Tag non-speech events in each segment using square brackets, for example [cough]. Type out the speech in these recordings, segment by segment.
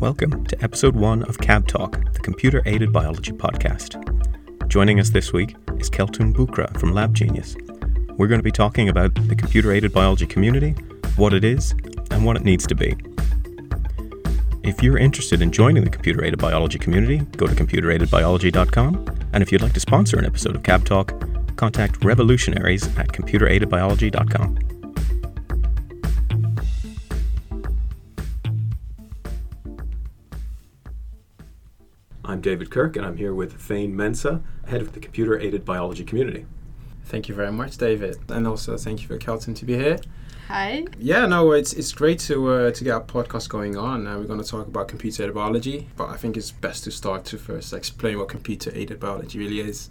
Welcome to episode one of Cab Talk, the computer aided biology podcast. Joining us this week is Keltoum Boukra from Lab Genius. We're going to be talking about the computer aided biology community, what it is, and what it needs to be. If you're interested in joining the computer aided biology community, go to computeraidedbiology.com. And if you'd like to sponsor an episode of Cab Talk, contact revolutionaries at computeraidedbiology.com. I'm David Kirk, and I'm here with Thane Mensah, head of the computer aided biology community. Thank you very much, David, and also thank you for Keltoon to be here. Hi. Yeah, no, it's it's great to uh, to get our podcast going on. Uh, we're going to talk about computer aided biology, but I think it's best to start to first explain what computer aided biology really is.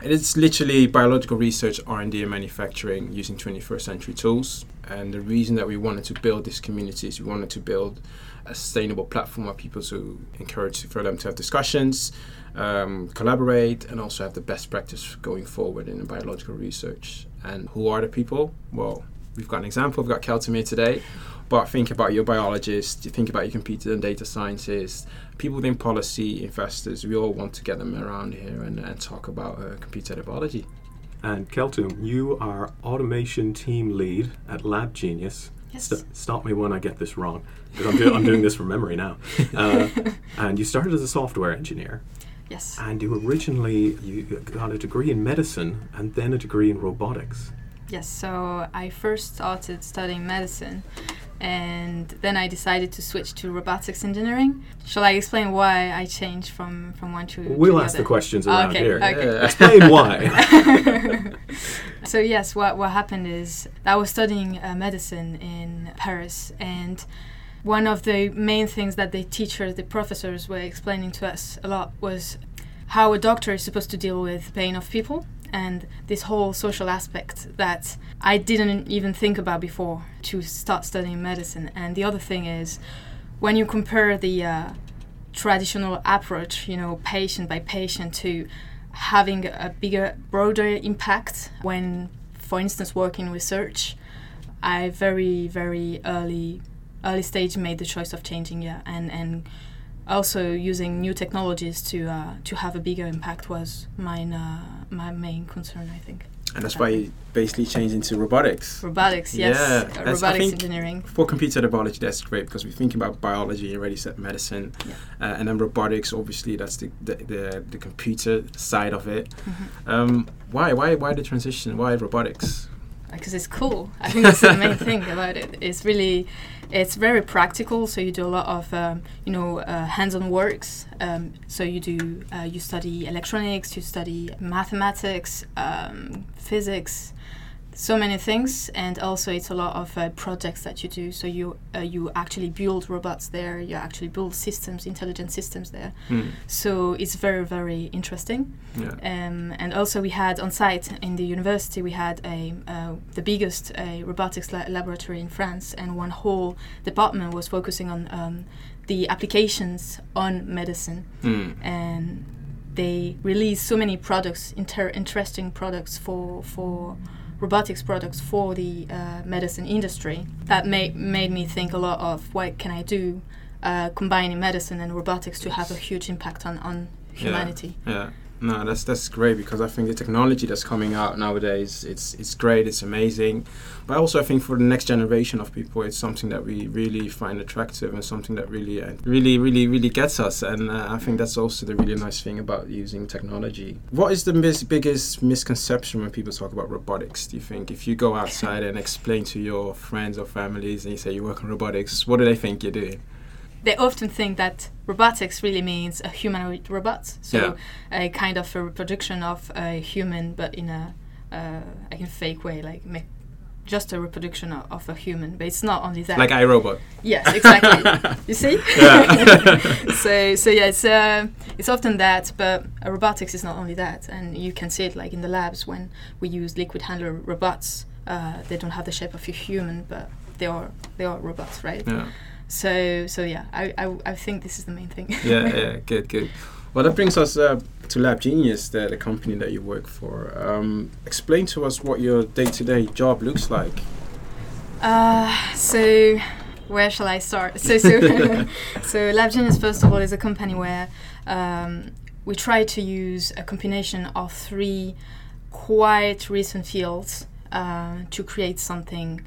It is literally biological research, R&D, and manufacturing using 21st century tools. And the reason that we wanted to build this community is we wanted to build a sustainable platform for people to encourage for them to have discussions, um, collaborate, and also have the best practice going forward in biological research. And who are the people? Well, we've got an example. We've got here today. But think about your biologists, think about your computer and data scientists, people within policy, investors. We all want to get them around here and, and talk about uh, computer biology. And Keltoum, you are automation team lead at Lab Genius. Yes. St- stop me when I get this wrong, because I'm, do- I'm doing this from memory now. [laughs] Uh, and you started as a software engineer, Yes. and you originally you got a degree in medicine and then a degree in robotics. Yes. So I first started studying medicine, and then I decided to switch to robotics engineering. Shall I explain why I changed from from one to? to We'll the ask the other? questions around Okay, here. okay. Yeah. Explain why. [laughs] [laughs] so yes, what what happened is I was studying uh, medicine in Paris, and one of the main things that the teachers, the professors, were explaining to us a lot was how a doctor is supposed to deal with pain of people and this whole social aspect that I didn't even think about before to start studying medicine. And the other thing is when you compare the uh, traditional approach, you know, patient by patient, to having a bigger, broader impact when, for instance, working in research, I very, very early, early stage made the choice of changing, yeah, and and also using new technologies to uh, to have a bigger impact was mine, uh, my main concern, I think. And that's why you basically changed into robotics. Robotics, yes, Yeah, uh, robotics think- engineering. For computer biology, that's great because we're thinking about biology, already said medicine, Yeah. uh, and then robotics. Obviously, that's the the, the, the computer side of it. Mhm. Um, why why why the transition? Why robotics? because it's cool. I think that's the main [laughs] thing about it. It's really, it's very practical. So you do a lot of, um, you know, uh, hands-on works. Um, so you do, uh, you study electronics, you study mathematics, um, physics, so many things, and also it's a lot of uh, projects that you do. So you uh, you actually build robots there. You actually build systems, intelligent systems there. Hmm. So it's very very interesting. Yeah. Um, and also, we had on site in the university, we had a uh, the biggest uh, robotics la- laboratory in France, and one whole department was focusing on um, the applications on medicine, Hmm. and they released so many products, inter- interesting products for for robotics products for the uh, medicine industry that made made me think a lot of what can I do, uh, combining medicine and robotics to have a huge impact on on humanity. Yeah. No, that's that's great because I think the technology that's coming out nowadays it's it's great, it's amazing. But also I think for the next generation of people it's something that we really find attractive and something that really uh, really really really gets us and uh, I think that's also the really nice thing about using technology. What is the mis- biggest misconception when people talk about robotics? Do you think if you go outside and explain to your friends or families and you say you work on robotics, what do they think you're doing? They often think that robotics really means a humanoid robot, so Yeah. a kind of a reproduction of a human, but in a uh, in a fake way, like make just a reproduction of, of a human. But it's not only that. Like iRobot. yes, exactly. [laughs] you see? Yeah. [laughs] so so yeah, it's uh, it's often that, but uh, robotics is not only that, and you can see it like in the labs when we use liquid handler robots. Uh, they don't have the shape of a human, but they are they are robots, right? yeah. So so yeah, I, I I think this is the main thing. yeah, [laughs] yeah, good, good. Well, that brings us uh, to Lab Genius, the, the company that you work for. Um, explain to us what your day-to-day job looks like. Uh, so where shall I start? So, so, [laughs] [laughs] so LabGenius, first of all, is a company where um, we try to use a combination of three quite recent fields uh, to create something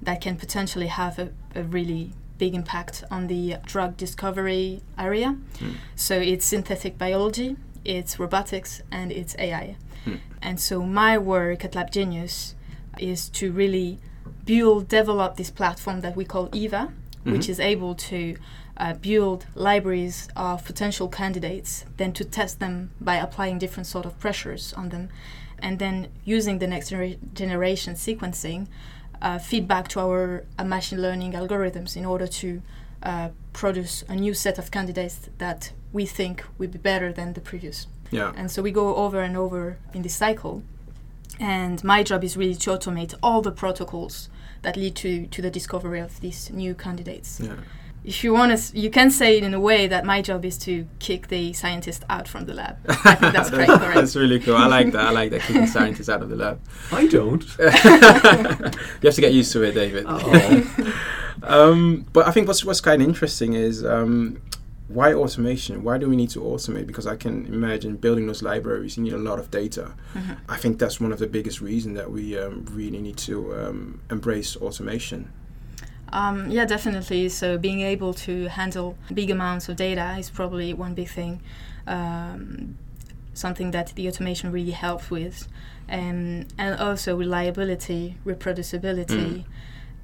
that can potentially have a, a, really big impact on the drug discovery area. Mm. So it's synthetic biology, it's robotics, and it's AI. Mm. And so my work at LabGenius is to really build, develop this platform that we call EVA, mm-hmm. which is able to uh, build libraries of potential candidates, then to test them by applying different sort of pressures on them, and then using the next genera- generation sequencing uh, feedback to our uh, machine learning algorithms in order to uh, produce a new set of candidates that we think will be better than the previous. Yeah. And so we go over and over in this cycle. And my job is really to automate all the protocols that lead to, to the discovery of these new candidates. Yeah. If you want to, you can say it in a way that my job is to kick the scientist out from the lab. I think that's quite [laughs] correct. That's really cool. I like that. I like that kicking scientists out of the lab. I don't. [laughs] you have to get used to it, David. Oh. um, but I think what's what's kind of interesting is um, why automation? Why do we need to automate? Because I can imagine building those libraries, you need a lot of data. Mm-hmm. I think that's one of the biggest reasons that we um, really need to um, embrace automation. Um, yeah, definitely. So being able to handle big amounts of data is probably one big thing. Um, something that the automation really helps with, and and also reliability, reproducibility. Mm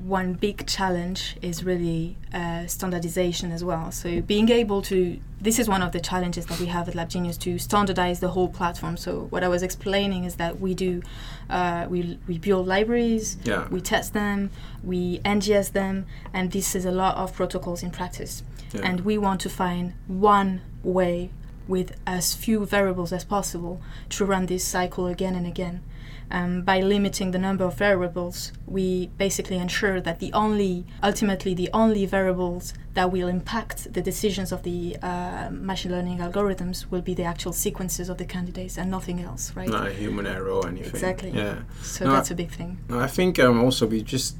one big challenge is really uh, standardization as well. So being able to, this is one of the challenges that we have at LabGenius to standardize the whole platform. So what I was explaining is that we do, uh, we, we build libraries, yeah. we test them, we NGS them, and this is a lot of protocols in practice. Yeah. And we want to find one way with as few variables as possible to run this cycle again and again um, by limiting the number of variables, we basically ensure that the only, ultimately, the only variables that will impact the decisions of the uh, machine learning algorithms will be the actual sequences of the candidates and nothing else, right? Not a human error or anything. Exactly. Yeah. So no, that's a big thing. No, I think um, also we just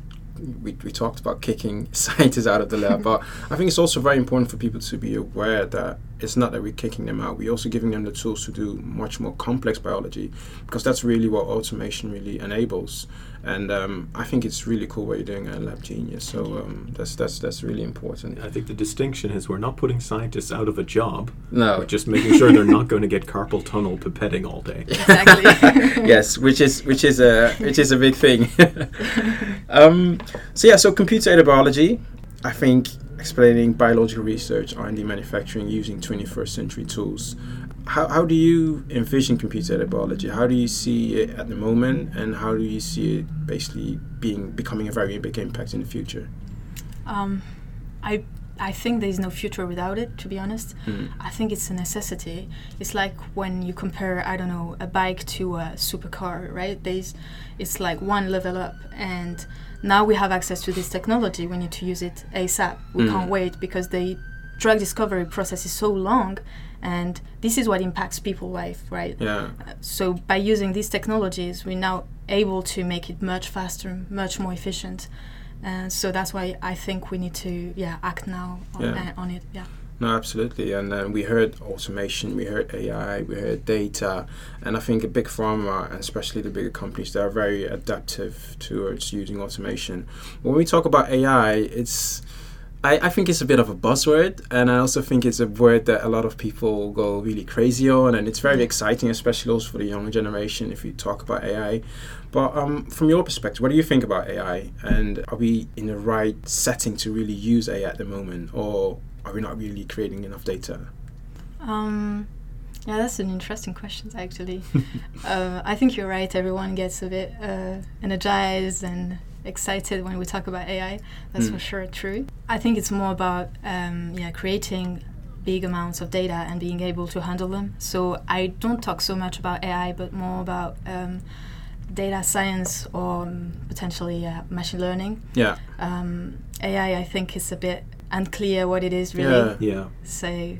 we, we talked about kicking [laughs] scientists out of the lab, but I think it's also very important for people to be aware that it's not that we're kicking them out, we're also giving them the tools to do much more complex biology because that's really what automation really enables. And um, I think it's really cool what you're doing at Lab Genius. So um, that's that's that's really important. I think the distinction is we're not putting scientists out of a job. No, we're just making sure they're not going to get carpal tunnel pipetting all day. Exactly. [laughs] yes, which is which is a which is a big thing. [laughs] um, so yeah, so computer aided biology. I think explaining biological research, R&D manufacturing using 21st century tools. How, how do you envision computer-aided biology? How do you see it at the moment, and how do you see it basically being becoming a very big impact in the future? Um, I I think there's no future without it. To be honest, mm. I think it's a necessity. It's like when you compare I don't know a bike to a supercar, right? There's it's like one level up and now we have access to this technology. We need to use it ASAP. We mm. can't wait because the drug discovery process is so long and this is what impacts people's life right yeah so by using these technologies we're now able to make it much faster much more efficient and so that's why i think we need to yeah act now on, yeah. uh, on it yeah no, absolutely. And then we heard automation, we heard AI, we heard data, and I think a big pharma, and especially the bigger companies, they are very adaptive towards using automation. When we talk about AI, it's I, I think it's a bit of a buzzword, and I also think it's a word that a lot of people go really crazy on, and it's very mm. exciting, especially also for the younger generation. If you talk about AI, but um, from your perspective, what do you think about AI, and are we in the right setting to really use AI at the moment, or are we not really creating enough data? Um, yeah, that's an interesting question, actually. [laughs] uh, I think you're right. Everyone gets a bit uh, energized and excited when we talk about AI. That's mm. for sure true. I think it's more about um, yeah creating big amounts of data and being able to handle them. So I don't talk so much about AI, but more about um, data science or um, potentially uh, machine learning. Yeah. Um, AI, I think, is a bit unclear what it is really. Yeah. yeah. So,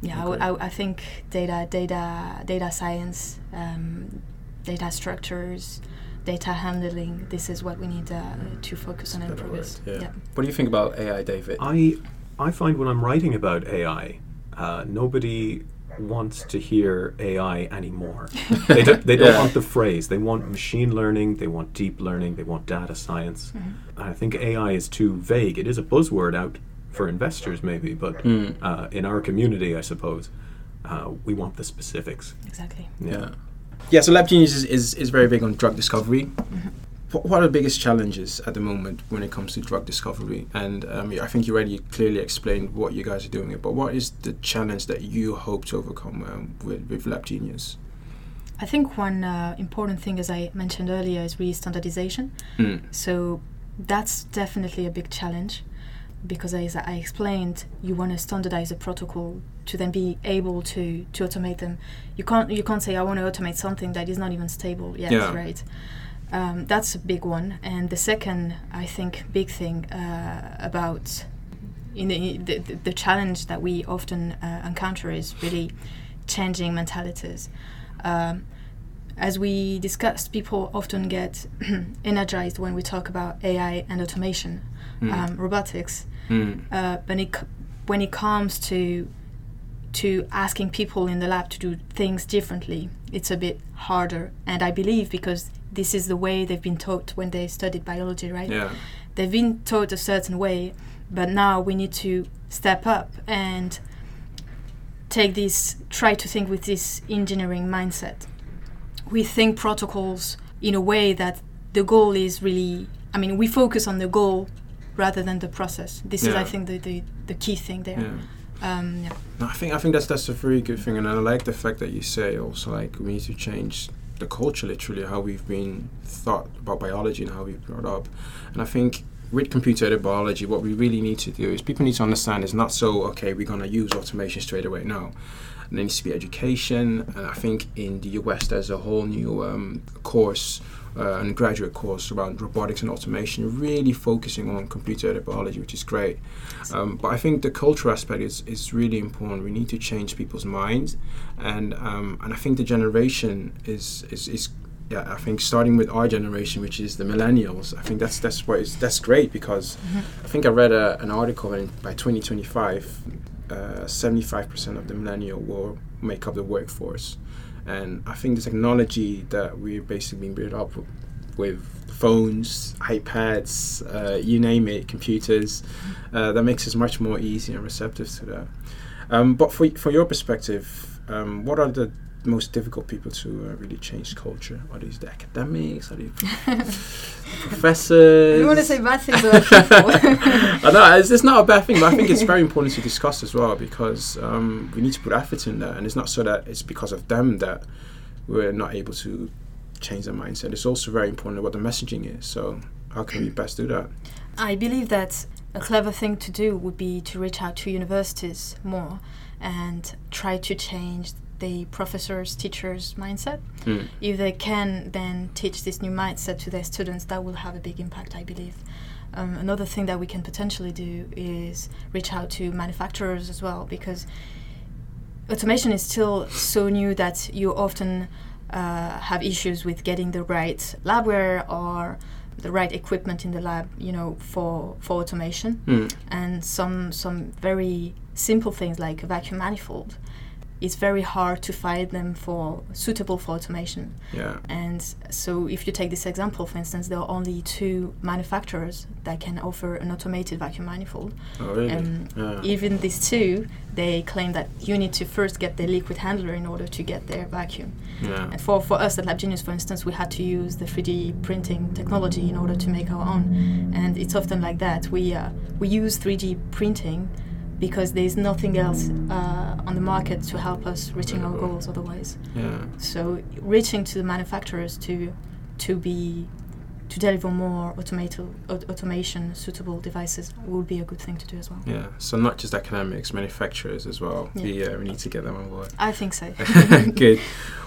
yeah, okay. I, I, think data, data, data science, um, data structures, data handling. This is what we need uh, to focus on and progress. word, yeah. What do you think about AI, David? I I find when I'm writing about AI, uh, nobody wants to hear AI anymore. [laughs] they, do, they don't Yeah. want the phrase. They want machine learning. They want deep learning. They want data science. And I think AI is too vague. It is a buzzword out for investors, maybe, but Mm. uh, in our community, I suppose, uh, we want the specifics. Exactly. Yeah. Yeah, so Lab Genius is, is, is very big on drug discovery. What, what are the biggest challenges at the moment when it comes to drug discovery? And um, I think you already clearly explained what you guys are doing, but what is the challenge that you hope to overcome um, with, with Lab Genius? I think one uh, important thing, as I mentioned earlier, is really standardization. Mm. So that's definitely a big challenge because, as I explained, you want to standardize a protocol to then be able to, to automate them. You can't you can't say I want to automate something that is not even stable yet, Yeah. right? Um, that's a big one. And the second, I think, big thing uh, about in the, the the challenge that we often uh, encounter is really changing mentalities. Um, as we discussed, people often get [clears throat] energized when we talk about AI and automation, Mm. um, robotics. Mm. Uh, but it, when it comes to to asking people in the lab to do things differently, it's a bit harder. And I believe because this is the way they've been taught when they studied biology, right? Yeah. they've been taught a certain way, but now we need to step up and take this, try to think with this engineering mindset. We think protocols in a way that the goal is really, I mean, we focus on the goal rather than the process. This is, I think, the, the, the key thing there. Yeah. Um, yeah. No, I think I think that's that's a very good thing, and I like the fact that you say also like we need to change the culture, literally how we've been thought about biology and how we've brought up, and I think with computer-aided biology, what we really need to do is people need to understand it's not so okay we're gonna use automation straight away. No, And there needs to be education, and I think in the US there's a whole new um, course. Uh, and graduate course around robotics and automation, really focusing on computer-aided biology, which is great. Um, but I think the cultural aspect is, is really important. We need to change people's minds, and um, and I think the generation is is, is yeah. I think starting with our generation, which is the millennials, I think that's that's what is that's great because I think I read a, an article and by 2025, uh, 75% of the millennial will make up the workforce, and I think the technology that we've basically been built up with phones, iPads, uh, you name it, computers, uh, that makes us much more easy and receptive to that. Um, but for for your perspective, um, what are the most difficult people to uh, really change culture? Are these the academics? Are they [laughs] professors? You want to say bad things about people? [laughs] I know it's, it's not a bad thing, but I think it's very important to discuss as well because um, we need to put effort in there, and it's not so that it's because of them that we're not able to change their mindset. It's also very important what the messaging is. So how can we best do that? I believe that a clever thing to do would be to reach out to universities more and try to change the professors, teachers' mindset. Mm. If they can then teach this new mindset to their students, that will have a big impact, I believe. Um, another thing that we can potentially do is reach out to manufacturers as well, because automation is still so new that you often uh, have issues with getting the right labware or the right equipment in the lab, you know, for for automation Mm. and some some very simple things like a vacuum manifold. It's very hard to find them for suitable for automation. Yeah. And so, if you take this example, for instance, there are only two manufacturers that can offer an automated vacuum manifold. Oh, really? Um, yeah. Even these two, they claim that you need to first get the liquid handler in order to get their vacuum. yeah. And for, for us at Lab Genius, for instance, we had to use the 3D printing technology in order to make our own. And it's often like that. We, uh, we use 3D printing because there's nothing else uh, on the market to help us reaching our goals otherwise. Yeah. So reaching to the manufacturers to to be to deliver more automato- aut- automation suitable devices would be a good thing to do as well. Yeah, so not just academics, manufacturers as well. Yeah. We, uh, we need to get them on board. I think so. [laughs] Good.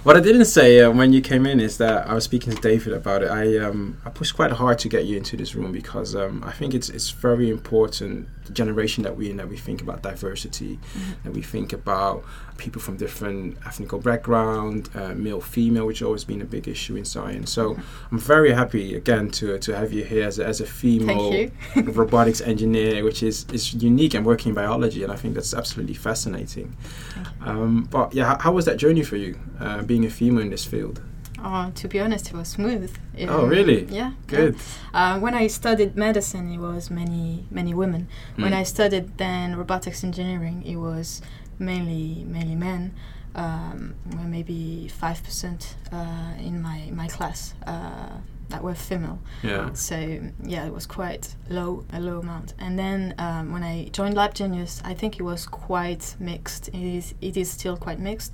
What I didn't say uh, when you came in is that I was speaking to David about it. I um, I pushed quite hard to get you into this room because um, I think it's it's very important the generation that we're in that we think about diversity, Mhm. that we think about people from different ethnic background, uh, male, female, which has always been a big issue in science. So I'm very happy again to to have you here as a, as a female [laughs] robotics engineer, which is, is unique and working in biology, and I think that's absolutely fascinating. Um, but yeah, how, how was that journey for you, uh, being a female in this field? Oh, to be honest, it was smooth. It- Oh, really? Yeah. Good. yeah. Uh, when I studied medicine, it was many many women. When Mm. I studied then robotics engineering, it was mainly mainly men. Um, maybe five percent uh, in my my class uh, that were female. Yeah. So yeah, it was quite low, a low amount. And then um, when I joined Lab Genius, I think it was quite mixed. It is, it is still quite mixed.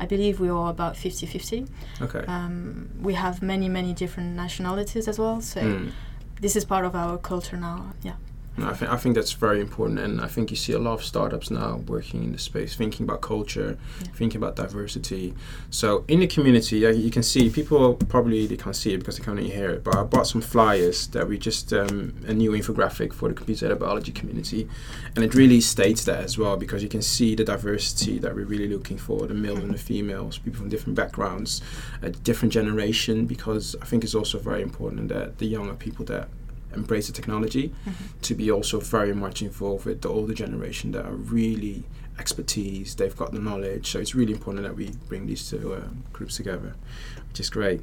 I believe we are about 50-50. Okay. Um, we have many, many different nationalities as well. So Mm. this is part of our culture now. Yeah. I think I think that's very important, and I think you see a lot of startups now working in the space, thinking about culture, Yeah. thinking about diversity. So in the community, yeah, you can see people probably they can't see it because they can't hear it, but I bought some flyers that we just um, a new infographic for the computer biology community, and it really states that as well because you can see the diversity that we're really looking for, the male and the females, people from different backgrounds, a different generation, because I think it's also very important that the younger people that embrace the technology to be also very much involved with the older generation that are really expertise they've got the knowledge so it's really important that we bring these two um, groups together which is great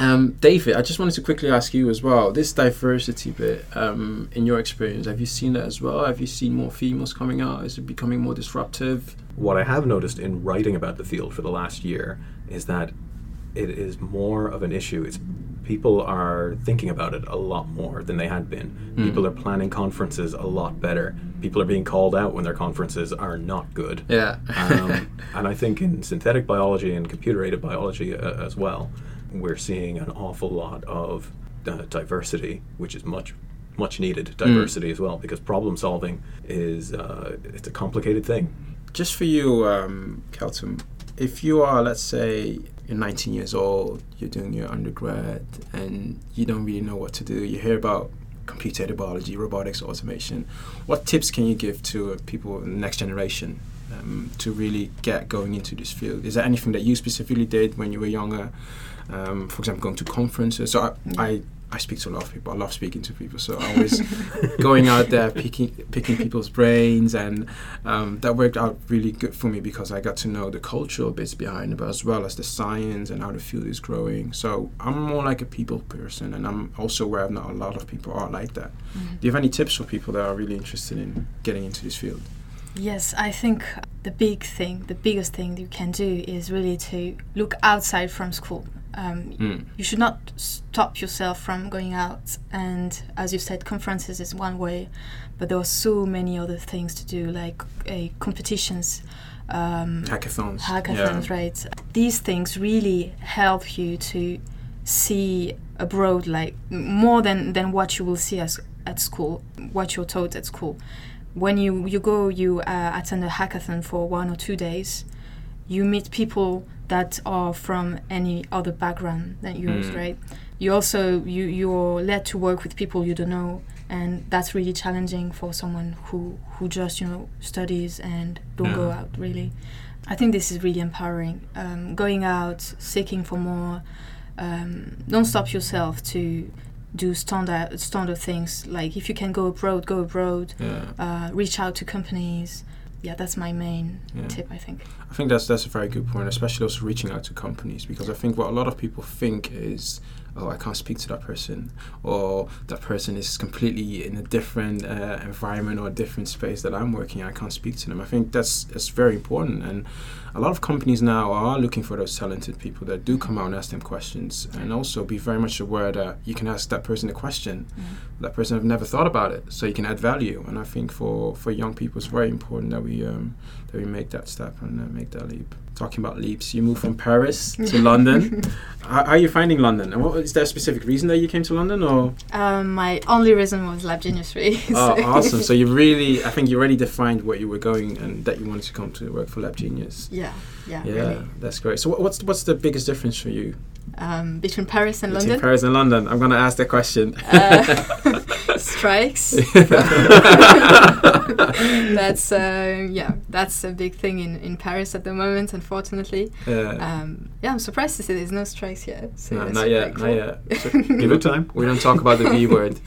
um, David, I just wanted to quickly ask you as well. This diversity bit, um, in your experience, have you seen that as well? Have you seen more females coming out? Is it becoming more disruptive? What I have noticed in writing about the field for the last year is that it is more of an issue. It's people are thinking about it a lot more than they had been. Mm. People are planning conferences a lot better. People are being called out when their conferences are not good. Yeah. um, [laughs] and I think in synthetic biology and computer-aided biology uh, as well, we're seeing an awful lot of uh, diversity, which is much, much needed diversity as well, because problem solving is uh, it's a complicated thing. just for you, um, Kelton, if you are, let's say, you're 19 years old, you're doing your undergrad, and you don't really know what to do, you hear about computer aided biology, robotics, automation. What tips can you give to people in the next generation um, to really get going into this field? Is there anything that you specifically did when you were younger? Um, for example, going to conferences. So I, I, I speak to a lot of people. I love speaking to people. So I was going out there picking picking people's brains and um, that worked out really good for me because I got to know the cultural bits behind it, but as well as the science and how the field is growing. So I'm more like a people person, and I'm also aware of not a lot of people are like that. Mhm. Do you have any tips for people that are really interested in getting into this field? Yes, I think the big thing, the biggest thing you can do is really to look outside from school. Um, Mm. you should not stop yourself from going out and as you said conferences is one way but there are so many other things to do like uh, competitions um, Hackathons. hackathons Yeah. right these things really help you to see abroad like more than than what you will see as at school what you're taught at school when you you go you uh, attend a hackathon for one or two days you meet people that are from any other background than yours Mm. right? You also you you're led to work with people you don't know and that's really challenging for someone who who just you know studies and don't go out really. I think this is really empowering. Um, going out seeking for more um, don't stop yourself to do standard standard things. Like if you can go abroad go abroad. Yeah. uh, reach out to companies yeah that's my main Yeah. tip i think I think that's that's a very good point, especially also reaching out to companies because I think what a lot of people think is, oh, I can't speak to that person, or that person is completely in a different uh, environment or a different space that I'm working. in, I can't speak to them. I think that's that's very important, and a lot of companies now are looking for those talented people that do come out and ask them questions, and also be very much aware that you can ask that person a question, that person have never thought about it, so you can add value. And I think for for young people, it's very important that we um, that we make that step and uh, make that leap. talking about leaps. You moved from Paris to [laughs] London. [laughs] How, how are you finding London? And what is there a specific reason that you came to London, or? Um, my only reason was Lab Genius 3. [laughs] Oh, awesome! So [laughs] you really, I think you already defined where you were going and that you wanted to come to work for Lab Genius. yeah, yeah, Yeah, really. that's great. So what, what's what's the biggest difference for you Um, between Paris and between London, Paris and London? I'm gonna ask that question. uh, [laughs] strikes. [laughs] that's uh, yeah, that's a big thing in, in Paris at the moment. Unfortunately, Yeah. um, yeah, I'm surprised to see there's no strikes yet. So No, not yet, very not yet. So [laughs] Give it time. we don't talk about the V word,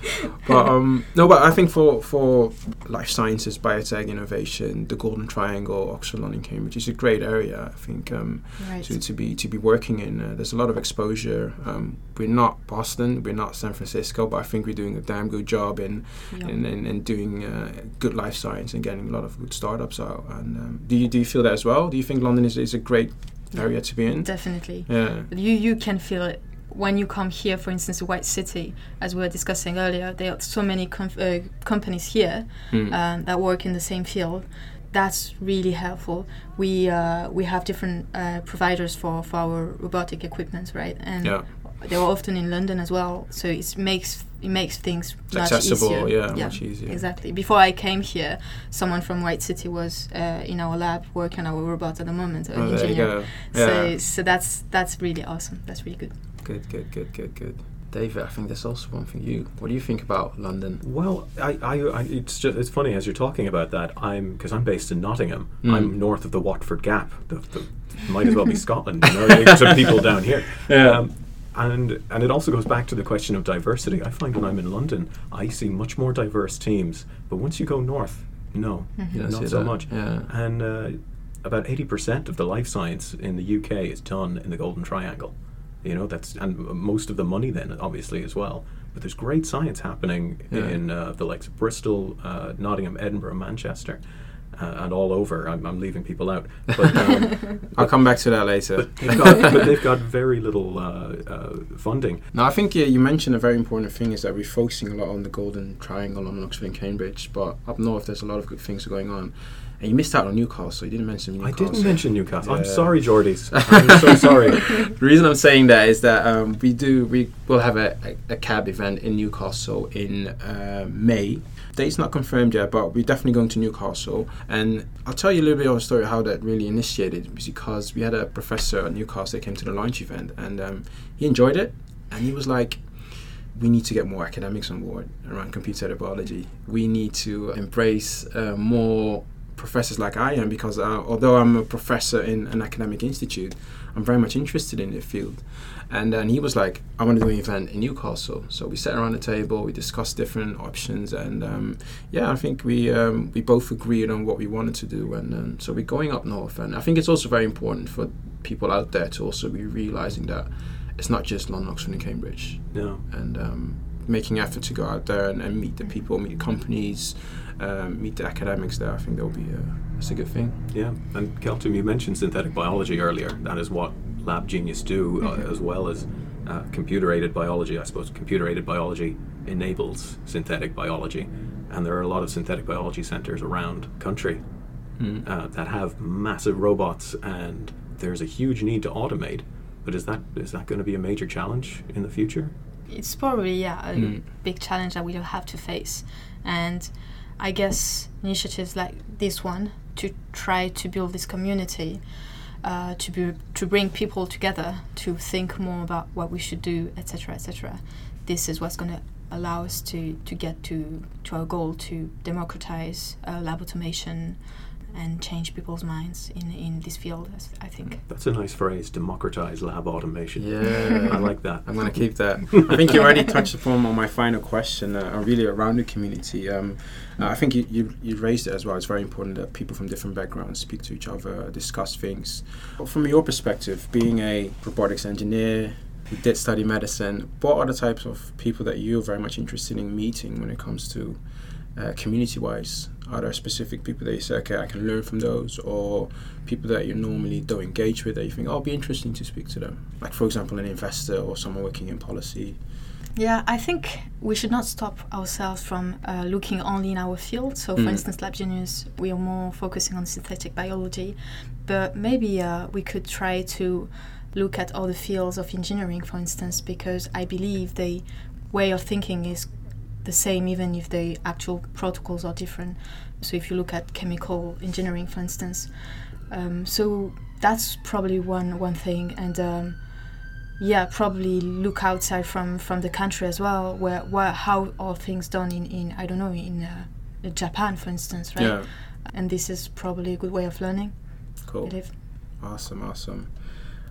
but um, no, but I think for for life sciences, biotech, innovation, the Golden Triangle, Oxford, London, Cambridge is a great area. I think um, Right. to, to be to be working in. Uh, there's a lot of exposure. Um, we're not Boston, we're not San Francisco, but I think we're doing a damn good job in Yeah. in, in, in doing uh, good life science and getting a lot of good startups out. And um, do you do you feel that as well? Do you think London is, is a great Yeah. area to be in? Definitely. Yeah. you you can feel it when you come here for instance to white city as we were discussing earlier there are so many uh, companies here Mm. um, that work in the same field that's really helpful we uh, we have different uh, providers for, for our robotic equipment right and yeah. they're often in london as well so it makes it makes things It's much accessible. easier Yeah, much easier. Exactly. Before I came here, someone from White City was uh, in our lab working on our robot at the moment, an Oh, there you engineer. go. Yeah. So, so that's that's really awesome. That's really good. Good, good, good, good, good. David, I think there's also one for you. What do you think about London? Well, I, I, I, it's just it's funny as you're talking about that. I'm because I'm based in Nottingham. Mm. I'm north of the Watford Gap. The, the, might as well be Scotland. You know, some people down here. [laughs] Yeah. Um, and and it also goes back to the question of diversity. I find when I'm in London, I see much more diverse teams. But once you go north, no, You don't so that. much. Yeah. And uh, about eighty percent of the life science in the UK is done in the Golden Triangle. You know, that's and most of the money then, obviously, as well. But there's great science happening Yeah. in uh, the likes of Bristol, uh, Nottingham, Edinburgh, Manchester, uh, and all over. I'm, I'm leaving people out, [laughs] but, um, I'll come back to that later. but, they've, got, [laughs] but they've got very little uh, uh, funding. No, I think yeah, you mentioned a very important thing is that we're focusing a lot on the Golden Triangle on Oxford and Cambridge, but up north there's a lot of good things going on. And you missed out on Newcastle. You didn't mention Newcastle. I didn't mention Newcastle. I'm sorry, Geordies. [laughs] I'm so sorry. the reason I'm saying that is that um, we do we will have a, a, a cab event in Newcastle in uh, May. Date's not confirmed yet, but we're definitely going to Newcastle. And I'll tell you a little bit of a story how that really initiated because we had a professor at Newcastle that came to the launch event and um, he enjoyed it and he was like, we need to get more academics on board around computer biology. We need to embrace uh, more professors like I am because uh, although I'm a professor in an academic institute, I'm very much interested in the field. And then he was like, I want to do an event in Newcastle. So we sat around the table, we discussed different options, and um, yeah, I think we um, we both agreed on what we wanted to do. And um, so we're going up north. And I think it's also very important for people out there to also be realizing that it's not just London, Oxford, and Cambridge No. and um, making effort to go out there and, and meet the people, meet the companies, um, meet the academics there. I think that'll be a, that's a good thing. Yeah, and Keltoum, you mentioned synthetic biology earlier. That is what Lab Genius do, uh, as well as uh, computer-aided biology. I suppose computer-aided biology enables synthetic biology, and there are a lot of synthetic biology centres around country Mm. uh, that have massive robots, and there's a huge need to automate. But is that is that going to be a major challenge in the future? It's probably yeah a Mm. big challenge that we will have to face, and I guess initiatives like this one to try to build this community, uh, to be, to bring people together to think more about what we should do, etc., etc. This is what's going to allow us to, to get to, to our goal to democratize uh, lab automation and change people's minds in, in this field. I think. That's a nice phrase. Democratize lab automation. Yeah. [laughs] I like that. I'm going to keep that. I think you already touched upon on my final question, uh, really around the community. Um, uh, I think you, you, you raised it as well. It's very important that people from different backgrounds speak to each other, discuss things. But from your perspective, being a robotics engineer, who did study medicine, what are the types of people that you're very much interested in meeting when it comes to uh, community wise? Are there specific people that you say, okay, I can learn from those, or people that you normally don't engage with that you think, oh, it'll be interesting to speak to them? Like, for example, an investor or someone working in policy. Yeah, I think we should not stop ourselves from uh, looking only in our field. So, for Mm. instance, Lab Genius, we are more focusing on synthetic biology, but maybe uh, we could try to look at other fields of engineering, for instance, because I believe the way of thinking is the same, even if the actual protocols are different. So, if you look at chemical engineering, for instance, um, so that's probably one one thing, and. Um, yeah, probably look outside from from the country as well. Where, where how are things done in, in I don't know in uh, Japan, for instance, right? Yeah. And this is probably a good way of learning. Cool. Awesome, awesome.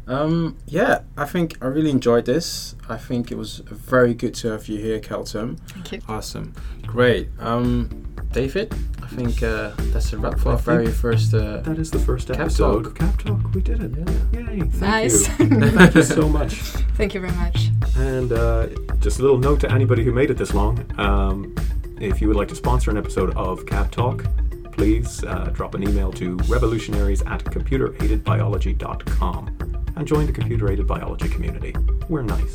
Um, yeah, I think I really enjoyed this. I think it was very good to have you here, Kelton. Thank you. Awesome, great. Um, David, I think uh, that's a wrap for I our very first. Uh, That is the first Cab episode Talk. of Cab Talk. We did it. Yeah. Yay. Thank Nice. you. [laughs] Thank you so [laughs] much. Thank you very much. And uh, just a little note to anybody who made it this long. Um, if you would like to sponsor an episode of Cab Talk, please uh, drop an email to revolutionaries at computeraidedbiology.com and join the computer aided biology community. We're nice.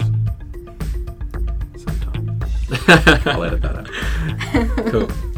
Sometimes. [laughs] I'll edit that out. cool.